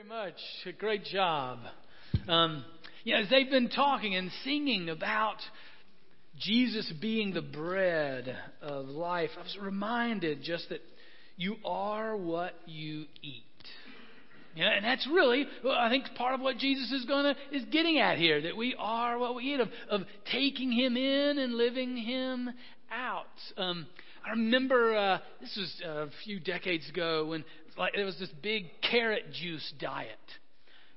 very much. Great job. Um, as they've been talking and singing about Jesus being the bread of life, I was reminded just that you are what you eat. Yeah, and that's really, well, I think, part of what Jesus is going to is getting at here. That we are what we eat of, of taking Him in and living Him out. Um, I remember uh, this was a few decades ago when like there was this big carrot juice diet.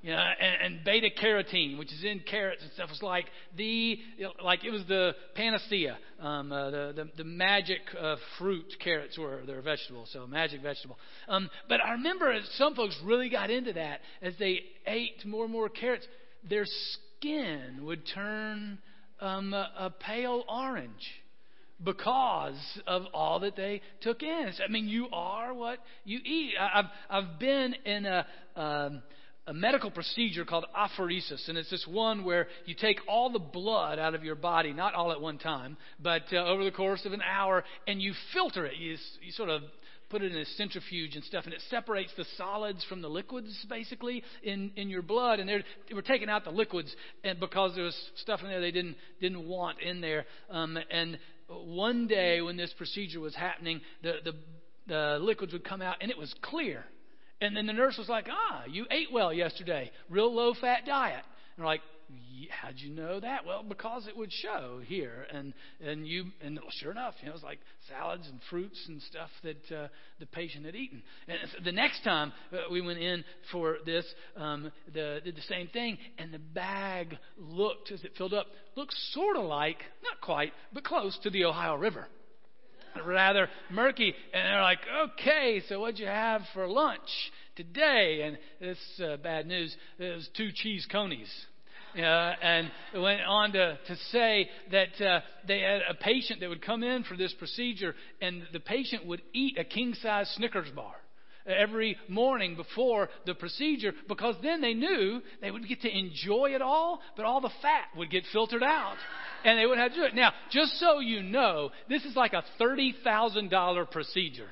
You know, and, and beta carotene, which is in carrots and stuff, was like the like it was the panacea, um, uh, the, the the magic uh, fruit. Carrots were their vegetable, so magic vegetable. Um, but I remember some folks really got into that as they ate more and more carrots. Their skin would turn um, a, a pale orange because of all that they took in. I mean, you are what you eat. I've I've been in a. Um, a medical procedure called apheresis, and it's this one where you take all the blood out of your body, not all at one time, but uh, over the course of an hour, and you filter it. You, you sort of put it in a centrifuge and stuff, and it separates the solids from the liquids, basically, in, in your blood. And they were taking out the liquids and because there was stuff in there they didn't didn't want in there. Um, and one day when this procedure was happening, the, the, the liquids would come out and it was clear. And then the nurse was like, ah, you ate well yesterday. Real low fat diet. And we're like, how'd you know that? Well, because it would show here, and and you and sure enough, you know, it was like salads and fruits and stuff that uh, the patient had eaten. And the next time uh, we went in for this, um, the, did the same thing, and the bag looked as it filled up, looked sort of like, not quite, but close to the Ohio River. Rather murky, and they're like, "Okay, so what'd you have for lunch today?" And this uh, bad news: was two cheese conies. Uh, and went on to, to say that uh, they had a patient that would come in for this procedure, and the patient would eat a king size Snickers bar every morning before the procedure because then they knew they would get to enjoy it all, but all the fat would get filtered out and they would have to do it. Now, just so you know, this is like a $30,000 procedure.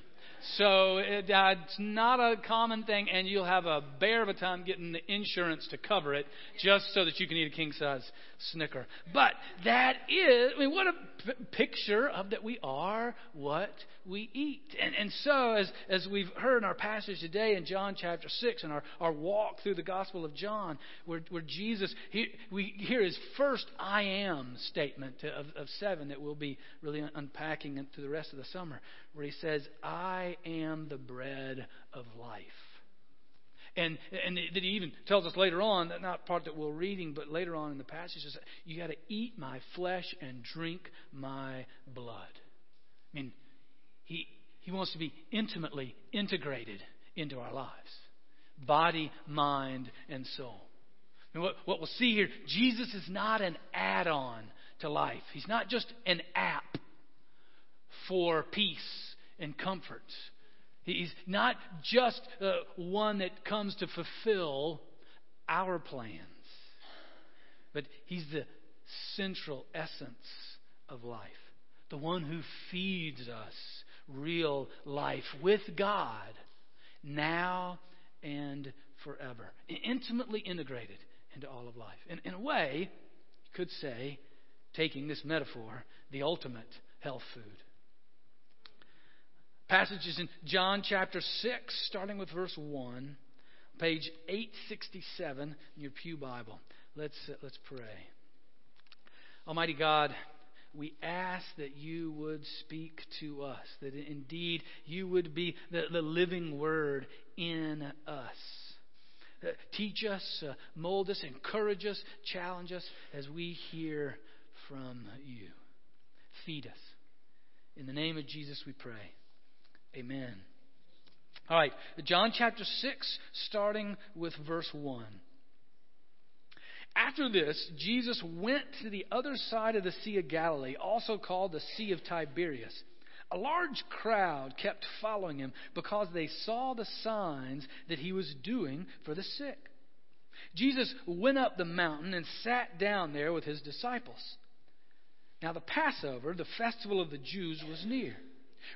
So it, uh, it's not a common thing, and you'll have a bear of a time getting the insurance to cover it just so that you can eat a king size Snicker. But that is, I mean, what a p- picture of that we are what we eat. And, and so, as, as we've heard in our passage today in John chapter 6 and our, our walk through the Gospel of John, where, where Jesus, he, we hear his first I am statement of, of seven that we'll be really unpacking through the rest of the summer, where he says, I am the bread of life. And, and that he even tells us later on, that not part that we're reading, but later on in the passage, is you got to eat my flesh and drink my blood. I mean, he, he wants to be intimately integrated into our lives body, mind, and soul. And what, what we'll see here, Jesus is not an add on to life, He's not just an app for peace and comfort. He's not just uh, one that comes to fulfill our plans, but He's the central essence of life, the one who feeds us real life with God now and forever, intimately integrated into all of life. In a way, you could say, taking this metaphor, the ultimate health food. Passages in John chapter 6, starting with verse 1, page 867 in your Pew Bible. Let's, uh, let's pray. Almighty God, we ask that you would speak to us, that indeed you would be the, the living word in us. Uh, teach us, uh, mold us, encourage us, challenge us as we hear from you. Feed us. In the name of Jesus we pray. Amen. All right, John chapter 6, starting with verse 1. After this, Jesus went to the other side of the Sea of Galilee, also called the Sea of Tiberias. A large crowd kept following him because they saw the signs that he was doing for the sick. Jesus went up the mountain and sat down there with his disciples. Now, the Passover, the festival of the Jews, was near.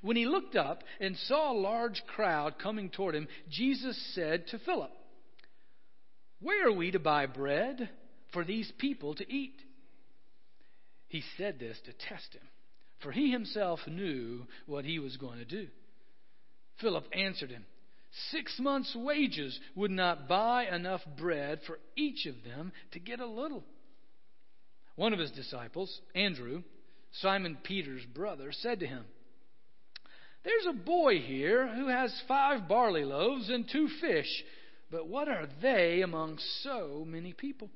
When he looked up and saw a large crowd coming toward him, Jesus said to Philip, Where are we to buy bread for these people to eat? He said this to test him, for he himself knew what he was going to do. Philip answered him, Six months' wages would not buy enough bread for each of them to get a little. One of his disciples, Andrew, Simon Peter's brother, said to him, There's a boy here who has five barley loaves and two fish, but what are they among so many people?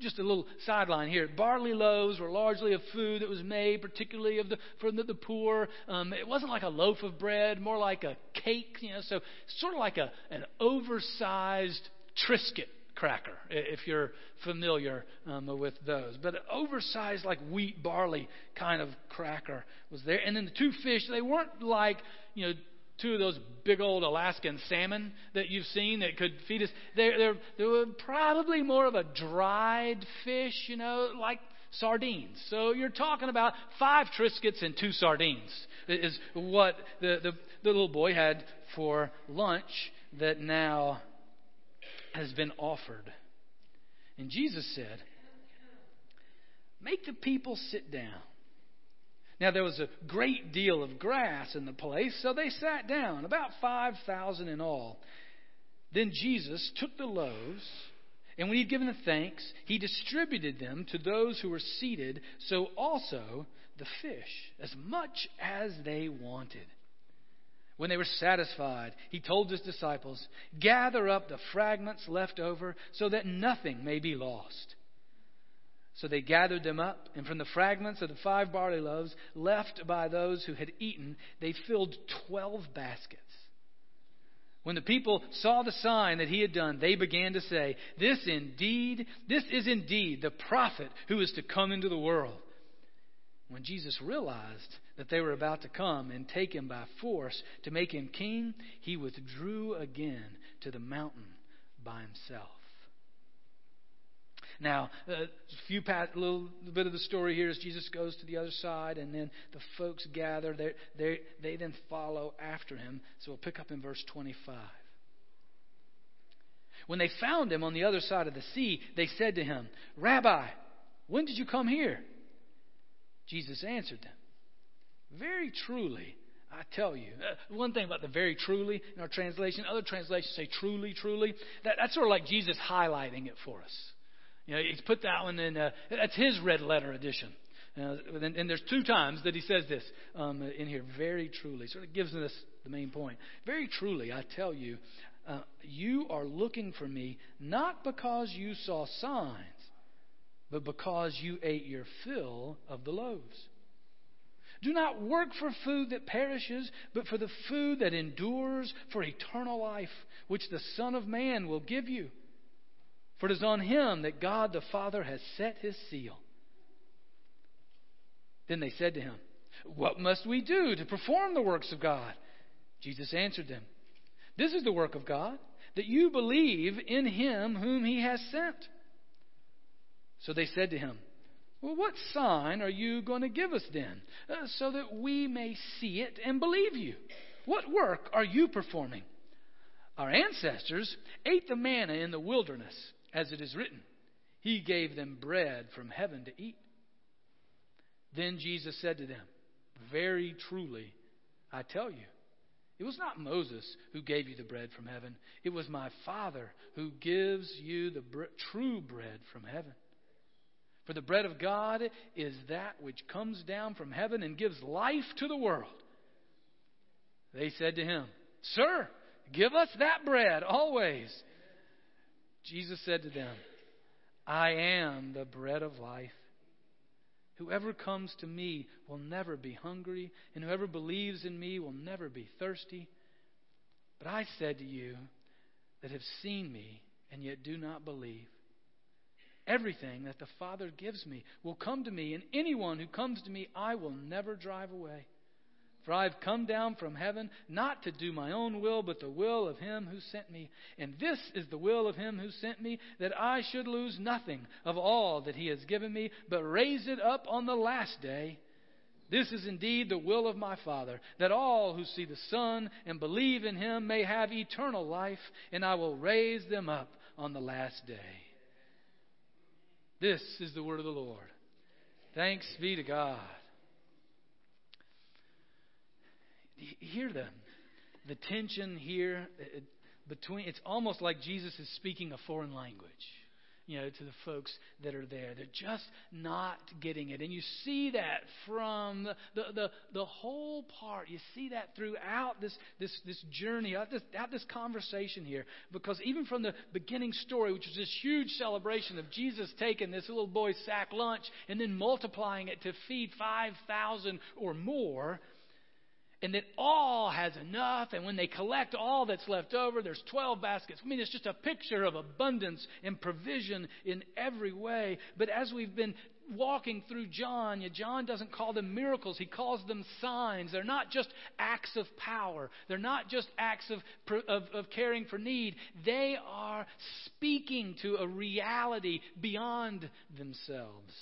just a little sideline here. Barley loaves were largely a food that was made, particularly of the, for the, the poor. Um, it wasn't like a loaf of bread, more like a cake, you know. So sort of like a an oversized Triscuit cracker, if you're familiar um, with those. But an oversized, like wheat barley kind of cracker was there. And then the two fish, they weren't like, you know, two of those big old Alaskan salmon that you've seen that could feed us. They're, they're, they were probably more of a dried fish, you know, like sardines. So you're talking about five Triscuits and two sardines is what the, the, the little boy had for lunch that now has been offered. And Jesus said, Make the people sit down. Now, there was a great deal of grass in the place, so they sat down, about 5,000 in all. Then Jesus took the loaves, and when he'd given the thanks, he distributed them to those who were seated, so also the fish, as much as they wanted. When they were satisfied, he told his disciples, Gather up the fragments left over so that nothing may be lost. So they gathered them up, and from the fragments of the five barley loaves left by those who had eaten, they filled twelve baskets. When the people saw the sign that he had done, they began to say, This indeed, this is indeed the prophet who is to come into the world. When Jesus realized that they were about to come and take him by force to make him king, he withdrew again to the mountain by himself. Now, a few pat, little bit of the story here is Jesus goes to the other side, and then the folks gather. They, they, they then follow after him. So we'll pick up in verse 25. When they found him on the other side of the sea, they said to him, Rabbi, when did you come here? Jesus answered them, Very truly, I tell you. Uh, one thing about the very truly in our translation, other translations say truly, truly. That, that's sort of like Jesus highlighting it for us. You know, he's put that one in. Uh, that's his red letter edition. Uh, and, and, there's two times that he says this um, in here. Very truly, sort of gives us the main point. Very truly, I tell you, uh, you are looking for me not because you saw signs, but because you ate your fill of the loaves. Do not work for food that perishes, but for the food that endures for eternal life, which the Son of Man will give you. For it is on him that God the Father has set his seal. Then they said to him, What must we do to perform the works of God? Jesus answered them, This is the work of God, that you believe in him whom he has sent. So they said to him, Well, what sign are you going to give us then, uh, so that we may see it and believe you? What work are you performing? Our ancestors ate the manna in the wilderness as it is written, He gave them bread from heaven to eat. Then Jesus said to them, Very truly, I tell you, it was not Moses who gave you the bread from heaven. It was my Father who gives you the true bread from heaven. For the bread of God is that which comes down from heaven and gives life to the world. They said to him, Sir, give us that bread always. Jesus said to them, I am the bread of life. Whoever comes to me will never be hungry, and whoever believes in me will never be thirsty. But I said to you that have seen me and yet do not believe. Everything that the Father gives me will come to me, and anyone who comes to me I will never drive away. For I have come down from heaven not to do my own will, but the will of him who sent me. And this is the will of him who sent me, that I should lose nothing of all that he has given me, but raise it up on the last day. This is indeed the will of my Father, that all who see the Son and believe in him may have eternal life, and I will raise them up on the last day. This is the word of the Lord. Thanks be to God. Hear the, the tension here uh, between, it's almost like Jesus is speaking a foreign language you know, to the folks that are there. They're just not getting it. And you see that from the, the, the, whole part. You see that throughout this, this, this journey, out this, out this conversation here. Because even from the beginning story, which was this huge celebration of Jesus taking this little boy's sack lunch and then multiplying it to feed 5,000 or more, and that all has enough, and when they collect all that's left over, there's 12 baskets. I mean, it's just a picture of abundance and provision in every way. But as we've been walking through John, John doesn't call them miracles, he calls them signs. They're not just acts of power, they're not just acts of, of, of caring for need. They are speaking to a reality beyond themselves.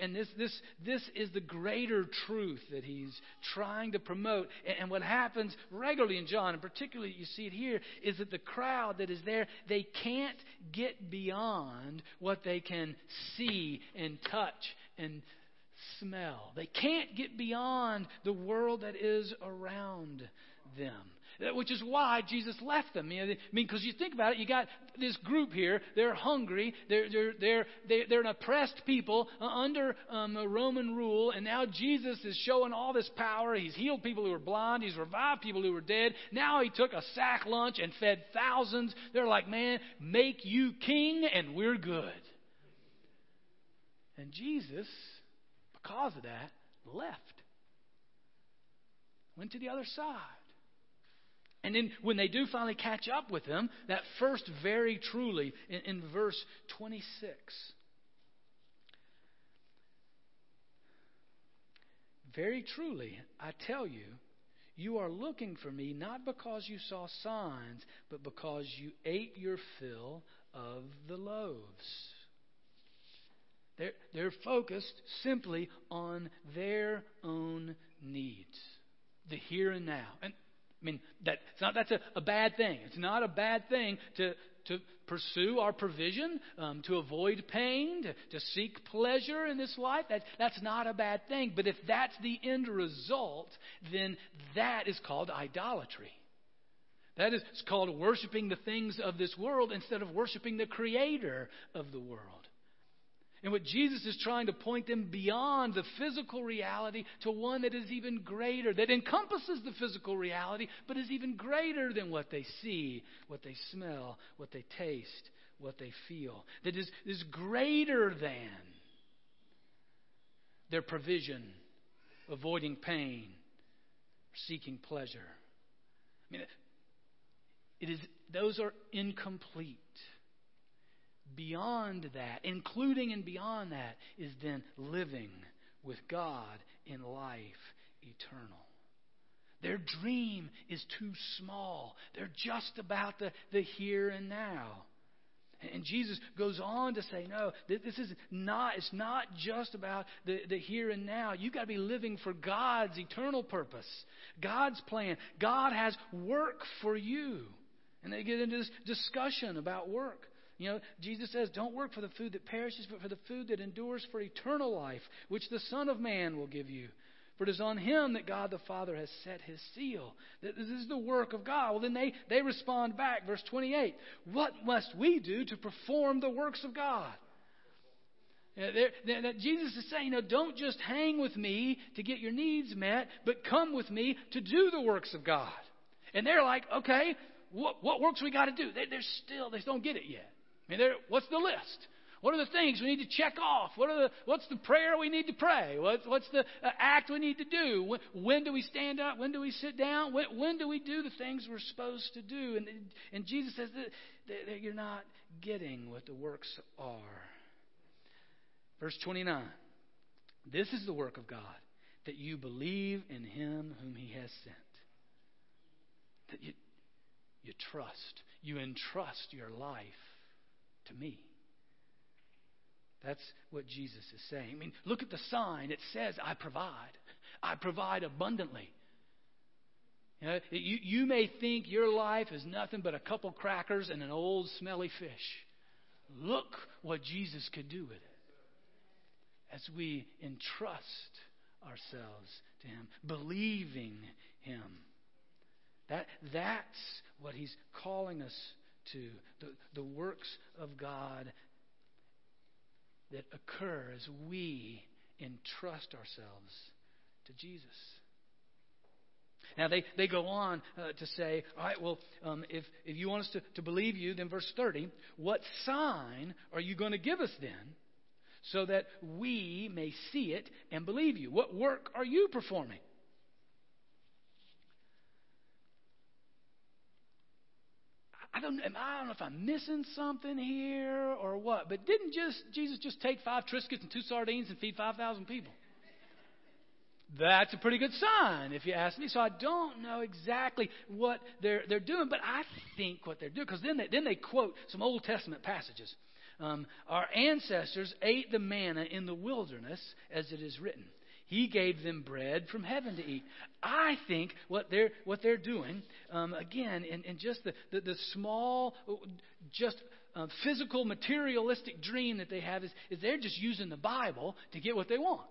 And this, this, this is the greater truth that he's trying to promote. And what happens regularly in John, and particularly you see it here, is that the crowd that is there, they can't get beyond what they can see and touch and smell. They can't get beyond the world that is around them. Which is why Jesus left them. I mean, because you think about it, you got this group here. They're hungry. They're they're they're they're an oppressed people uh, under um, Roman rule, and now Jesus is showing all this power. He's healed people who were blind. He's revived people who were dead. Now he took a sack lunch and fed thousands. They're like, man, make you king, and we're good. And Jesus, because of that, left. Went to the other side. And then when they do finally catch up with him, that first very truly in, in verse 26. Very truly, I tell you, you are looking for me not because you saw signs, but because you ate your fill of the loaves. They're, they're focused simply on their own needs, the here and now. And I mean, that, not, that's a, a, bad thing. It's not a bad thing to, to pursue our provision, um, to avoid pain, to, to seek pleasure in this life. That, that's not a bad thing. But if that's the end result, then that is called idolatry. That is called worshiping the things of this world instead of worshiping the Creator of the world. And what Jesus is trying to point them beyond the physical reality to one that is even greater, that encompasses the physical reality, but is even greater than what they see, what they smell, what they taste, what they feel. That is, is greater than their provision, avoiding pain, seeking pleasure. I mean, it is, those are incomplete. Beyond that, including and beyond that, is then living with God in life eternal. Their dream is too small. They're just about the, the here and now. And Jesus goes on to say, no, this is not, it's not just about the, the here and now. You've got to be living for God's eternal purpose, God's plan. God has work for you. And they get into this discussion about work. You know, Jesus says, Don't work for the food that perishes, but for the food that endures for eternal life, which the Son of Man will give you. For it is on him that God the Father has set his seal. That this is the work of God. Well, then they, they respond back, verse 28. What must we do to perform the works of God? Jesus is saying, you know, don't just hang with me to get your needs met, but come with me to do the works of God. And they're like, okay, what, what works we got to do? They, they're still, they don't get it yet. I mean, what's the list? What are the things we need to check off? What are the, what's the prayer we need to pray? What, what's the uh, act we need to do? When, when, do we stand up? When do we sit down? When, when do we do the things we're supposed to do? And, and Jesus says that, that, that you're not getting what the works are. Verse 29 This is the work of God, that you believe in Him whom He has sent. That you, you trust, you entrust your life to me. That's what Jesus is saying. I mean, look at the sign. It says, I provide. I provide abundantly. You, know, you, you may think your life is nothing but a couple crackers and an old smelly fish. look what Jesus could do with it as we entrust ourselves to Him, believing Him. That, that's what He's calling us to. The, the works of God that occur as we entrust ourselves to Jesus. Now, they, they go on uh, to say, all right, well, um, if, if you want us to, to believe you, then verse 30, what sign are you going to give us then so that we may see it and believe you? What work are you performing? I don't, I don't know if I'm missing something here or what, but didn't just Jesus just take five Triscuits and two sardines and feed 5,000 people? That's a pretty good sign, if you ask me. So I don't know exactly what they're, they're doing, but I think what they're doing, because then they, then they quote some Old Testament passages. Um, Our ancestors ate the manna in the wilderness, as it is written. He gave them bread from heaven to eat. I think what they're, what they're doing, um, again, in, in just the, the, the small, just uh, physical, materialistic dream that they have, is, is they're just using the Bible to get what they want.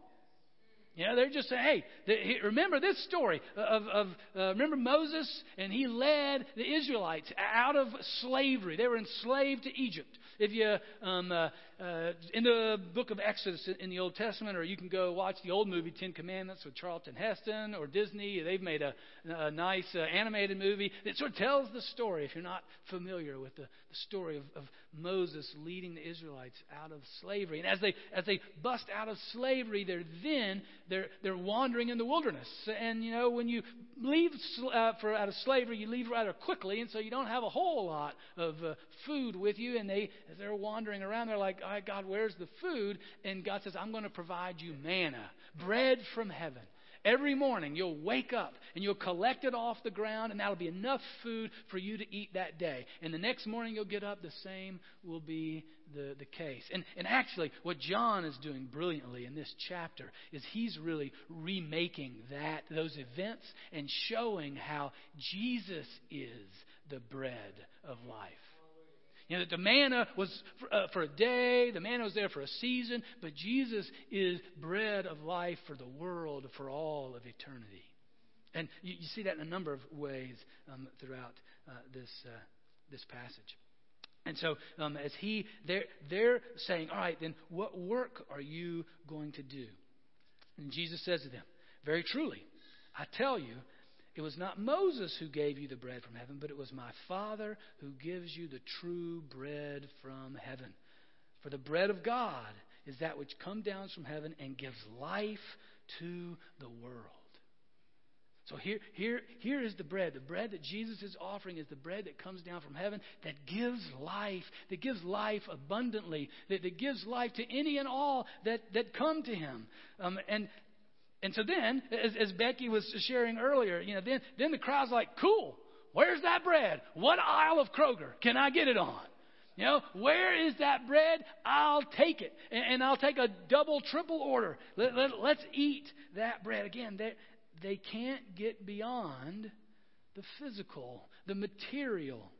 You know, they're just saying, hey, remember this story of, of uh, remember Moses and he led the Israelites out of slavery. They were enslaved to Egypt. If you um, uh, uh, in the book of Exodus in the Old Testament, or you can go watch the old movie Ten Commandments with Charlton Heston or Disney. They've made a, a nice uh, animated movie that sort of tells the story. If you're not familiar with the, the story of, of Moses leading the Israelites out of slavery, and as they as they bust out of slavery, they're then they're they're wandering in the wilderness. And you know when you leave uh, for out of slavery, you leave rather quickly, and so you don't have a whole lot of uh, food with you. And they as they're wandering around, they're like right, God, where's the food? And God says, I'm going to provide you manna, bread from heaven. Every morning you'll wake up and you'll collect it off the ground, and that'll be enough food for you to eat that day. And the next morning you'll get up, the same will be the, the case. And, and actually, what John is doing brilliantly in this chapter is he's really remaking that those events and showing how Jesus is the bread of life. You know, the manna was for, uh, for a day, the manna was there for a season, but Jesus is bread of life for the world, for all of eternity. And you, you see that in a number of ways um, throughout uh, this, uh, this passage. And so, um, as he, they're, they're saying, All right, then what work are you going to do? And Jesus says to them, Very truly, I tell you, it was not Moses who gave you the bread from heaven, but it was my Father who gives you the true bread from heaven. For the bread of God is that which comes down from heaven and gives life to the world. So here, here, here is the bread. The bread that Jesus is offering is the bread that comes down from heaven that gives life, that gives life abundantly, that, that gives life to any and all that, that come to him. Um, and and so then, as, as Becky was sharing earlier, you know, then, then the crowd's like, cool, where's that bread? What aisle of Kroger can I get it on? You know, where is that bread? I'll take it. And, and I'll take a double, triple order. Let, let, let's eat that bread. Again, they, they can't get beyond the physical, the material.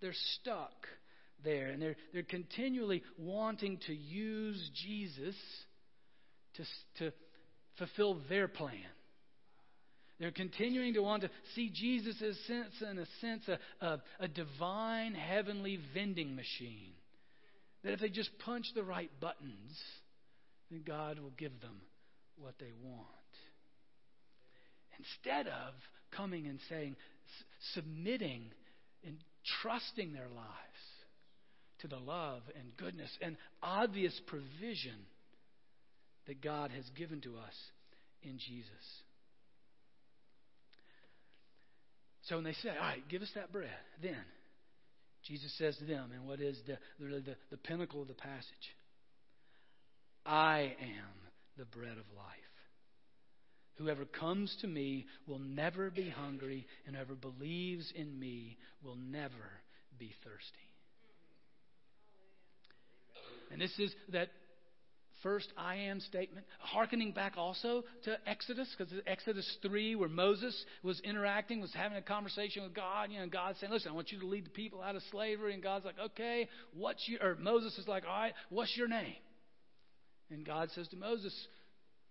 They're stuck there, and they're, they're continually wanting to use Jesus to, to fulfill their plan. They're continuing to want to see Jesus as sense, in a sense, a, a, a divine heavenly vending machine. That if they just punch the right buttons, then God will give them what they want. Instead of coming and saying, submitting and trusting their lives to the love and goodness and obvious provision that God has given to us in Jesus. So when they say, All right, give us that bread, then Jesus says to them, and what is the, really the, the pinnacle of the passage I am the bread of life. Whoever comes to me will never be hungry, and whoever believes in me will never be thirsty. And this is that first I am statement, hearkening back also to Exodus, because Exodus 3, where Moses was interacting, was having a conversation with God, you know, and God saying, Listen, I want you to lead the people out of slavery. And God's like, Okay, what's your, or Moses is like, All right, what's your name? And God says to Moses,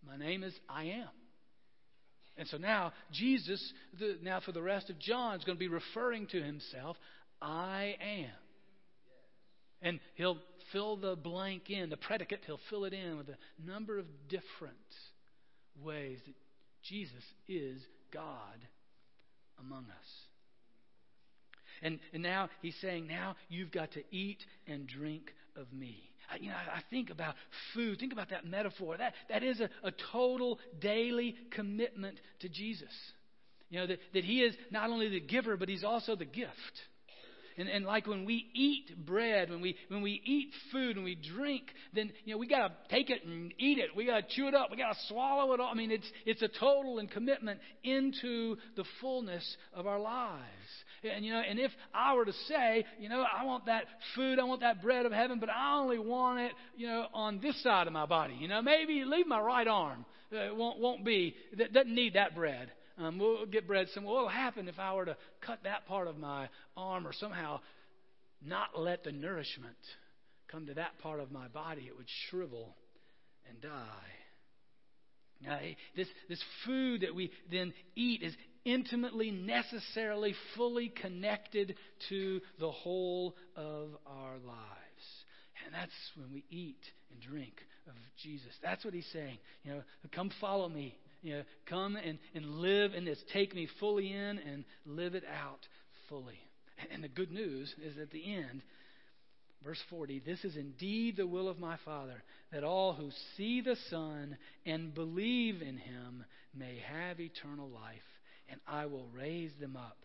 My name is I am. And so now, Jesus, the, now for the rest of John, is going to be referring to himself, I am. And he'll fill the blank in, the predicate, he'll fill it in with a number of different ways that Jesus is God among us. And, and now he's saying, now you've got to eat and drink of me. I, you know, I think about food. Think about that metaphor. That, that is a, a total daily commitment to Jesus. You know, that, that he is not only the giver, but he's also the gift. And, and like when we eat bread, when we, when we eat food, when we drink, then, you know, we got to take it and eat it. We got to chew it up. We got to swallow it all. I mean, it's, it's a total and commitment into the fullness of our lives. And, you know, and if I were to say, you know, I want that food, I want that bread of heaven, but I only want it, you know, on this side of my body. You know, maybe leave my right arm. Uh, won't, won't be, that doesn't need that bread. Um, we'll get bread some. What will happen if I were to cut that part of my arm or somehow not let the nourishment come to that part of my body? It would shrivel and die. Now, this, this food that we then eat is intimately, necessarily, fully connected to the whole of our lives. And that's when we eat and drink of Jesus. That's what he's saying. You know, come follow me. You know, come and, and live in this. Take me fully in and live it out fully. And the good news is at the end, verse 40 this is indeed the will of my Father, that all who see the Son and believe in him may have eternal life, and I will raise them up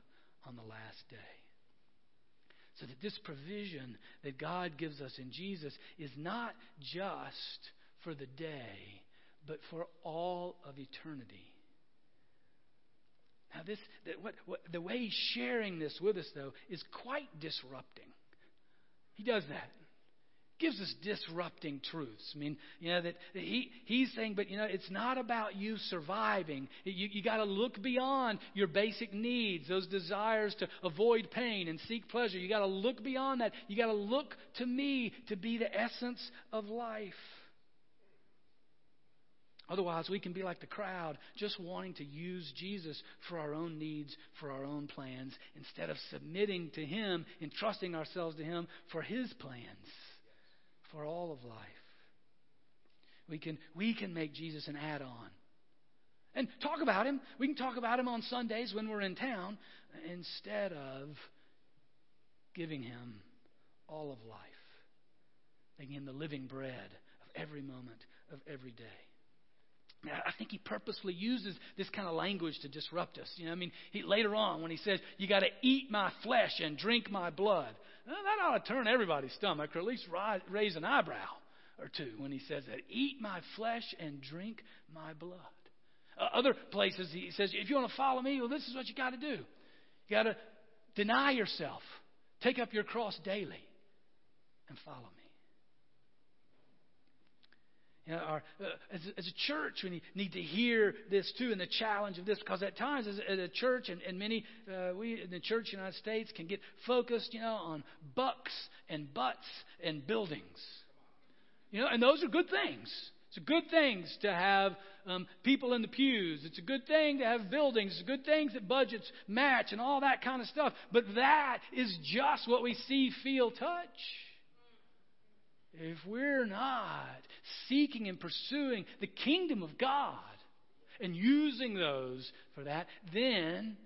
on the last day. So that this provision that God gives us in Jesus is not just for the day, but for all of eternity. Now, this, the, what, what, the way he's sharing this with us, though, is quite disrupting. He does that. Gives us disrupting truths. I mean, you know, that he, he's saying, but, you know, it's not about you surviving. You, you got to look beyond your basic needs, those desires to avoid pain and seek pleasure. You got to look beyond that. You got to look to me to be the essence of life. Otherwise, we can be like the crowd, just wanting to use Jesus for our own needs, for our own plans, instead of submitting to Him and trusting ourselves to Him for His plans for all of life. We can, we can make Jesus an add on. And talk about Him. We can talk about Him on Sundays when we're in town instead of giving Him all of life, making Him the living bread of every moment of every day. I think he purposely uses this kind of language to disrupt us. You know, I mean, he, later on when he says, "You got to eat my flesh and drink my blood," well, that ought to turn everybody's stomach, or at least rise, raise an eyebrow or two when he says that. Eat my flesh and drink my blood. Uh, other places he says, "If you want to follow me, well, this is what you got to do. You got to deny yourself, take up your cross daily, and follow me." You know, our, uh, as, as, a church, we need to hear this too, and the challenge of this, because at times, as, as a church, and, and many uh, we in the church in the United States can get focused, you know, on bucks and butts and buildings. You know, and those are good things. It's a good thing to have um, people in the pews. It's a good thing to have buildings. It's a good thing that budgets match and all that kind of stuff. But that is just what we see, feel, touch if we're not seeking and pursuing the kingdom of God and using those for that, then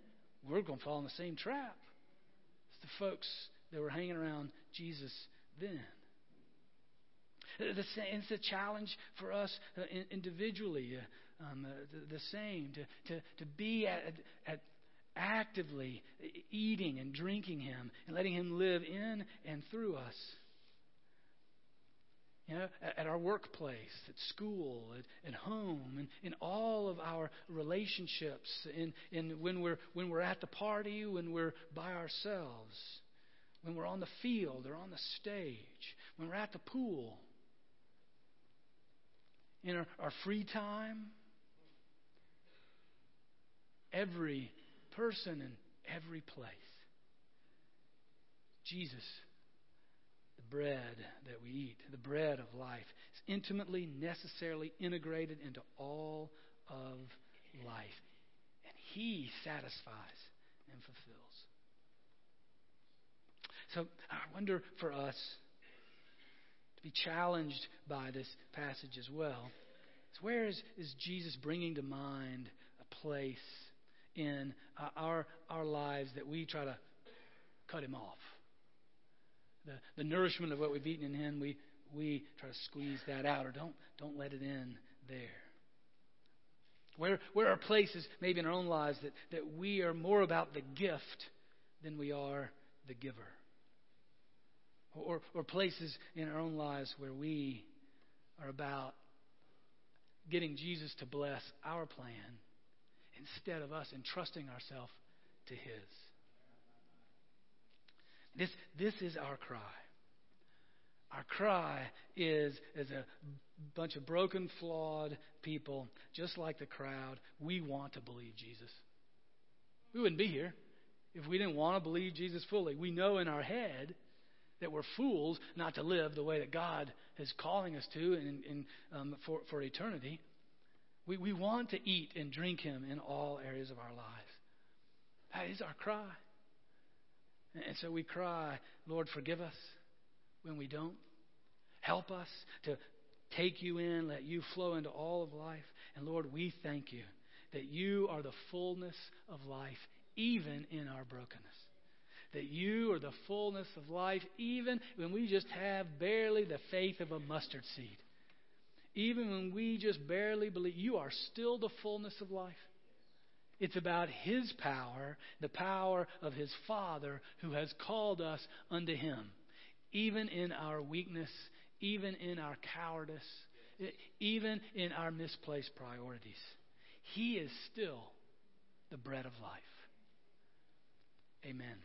we're going to fall in the same trap as the folks that were hanging around Jesus then. It's a challenge for us uh, individually, uh, um, uh, the, the, same, to, to, to be at, at actively eating and drinking Him and letting Him live in and through us you know, at, our workplace, at school, at, at home, and in all of our relationships, in, in when, we're, when we're at the party, when we're by ourselves, when we're on the field or on the stage, when we're at the pool. in our, our free time. Every person in every place. Jesus, bread that we eat, the bread of life, is intimately, necessarily integrated into all of life. And He satisfies and fulfills. So I wonder for us to be challenged by this passage as well. Is where is, is Jesus bringing to mind a place in uh, our, our lives that we try to cut him off? The, the nourishment of what we've eaten in him, we, we try to squeeze that out or don't, don't let it in there. Where, where are places, maybe in our own lives, that, that we are more about the gift than we are the giver? or, or places in our own lives where we are about getting Jesus to bless our plan instead of us entrusting ourselves to His. This, this is our cry. Our cry is as a bunch of broken, flawed people, just like the crowd, we want to believe Jesus. We wouldn't be here if we didn't want to believe Jesus fully. We know in our head that we're fools not to live the way that God is calling us to in, um, for, for eternity. We, we want to eat and drink Him in all areas of our lives. That is our cry. And so we cry, Lord, forgive us when we don't. Help us to take you in, let you flow into all of life. And Lord, we thank you that you are the fullness of life, even in our brokenness that you are the fullness of life, even when we just have barely the faith of a mustard seed. Even when we just barely believe, you are still the fullness of life. It's about His power, the power of His Father who has called us unto Him, even in our weakness, even in our cowardice, even in our misplaced priorities. He is still the bread of life. Amen.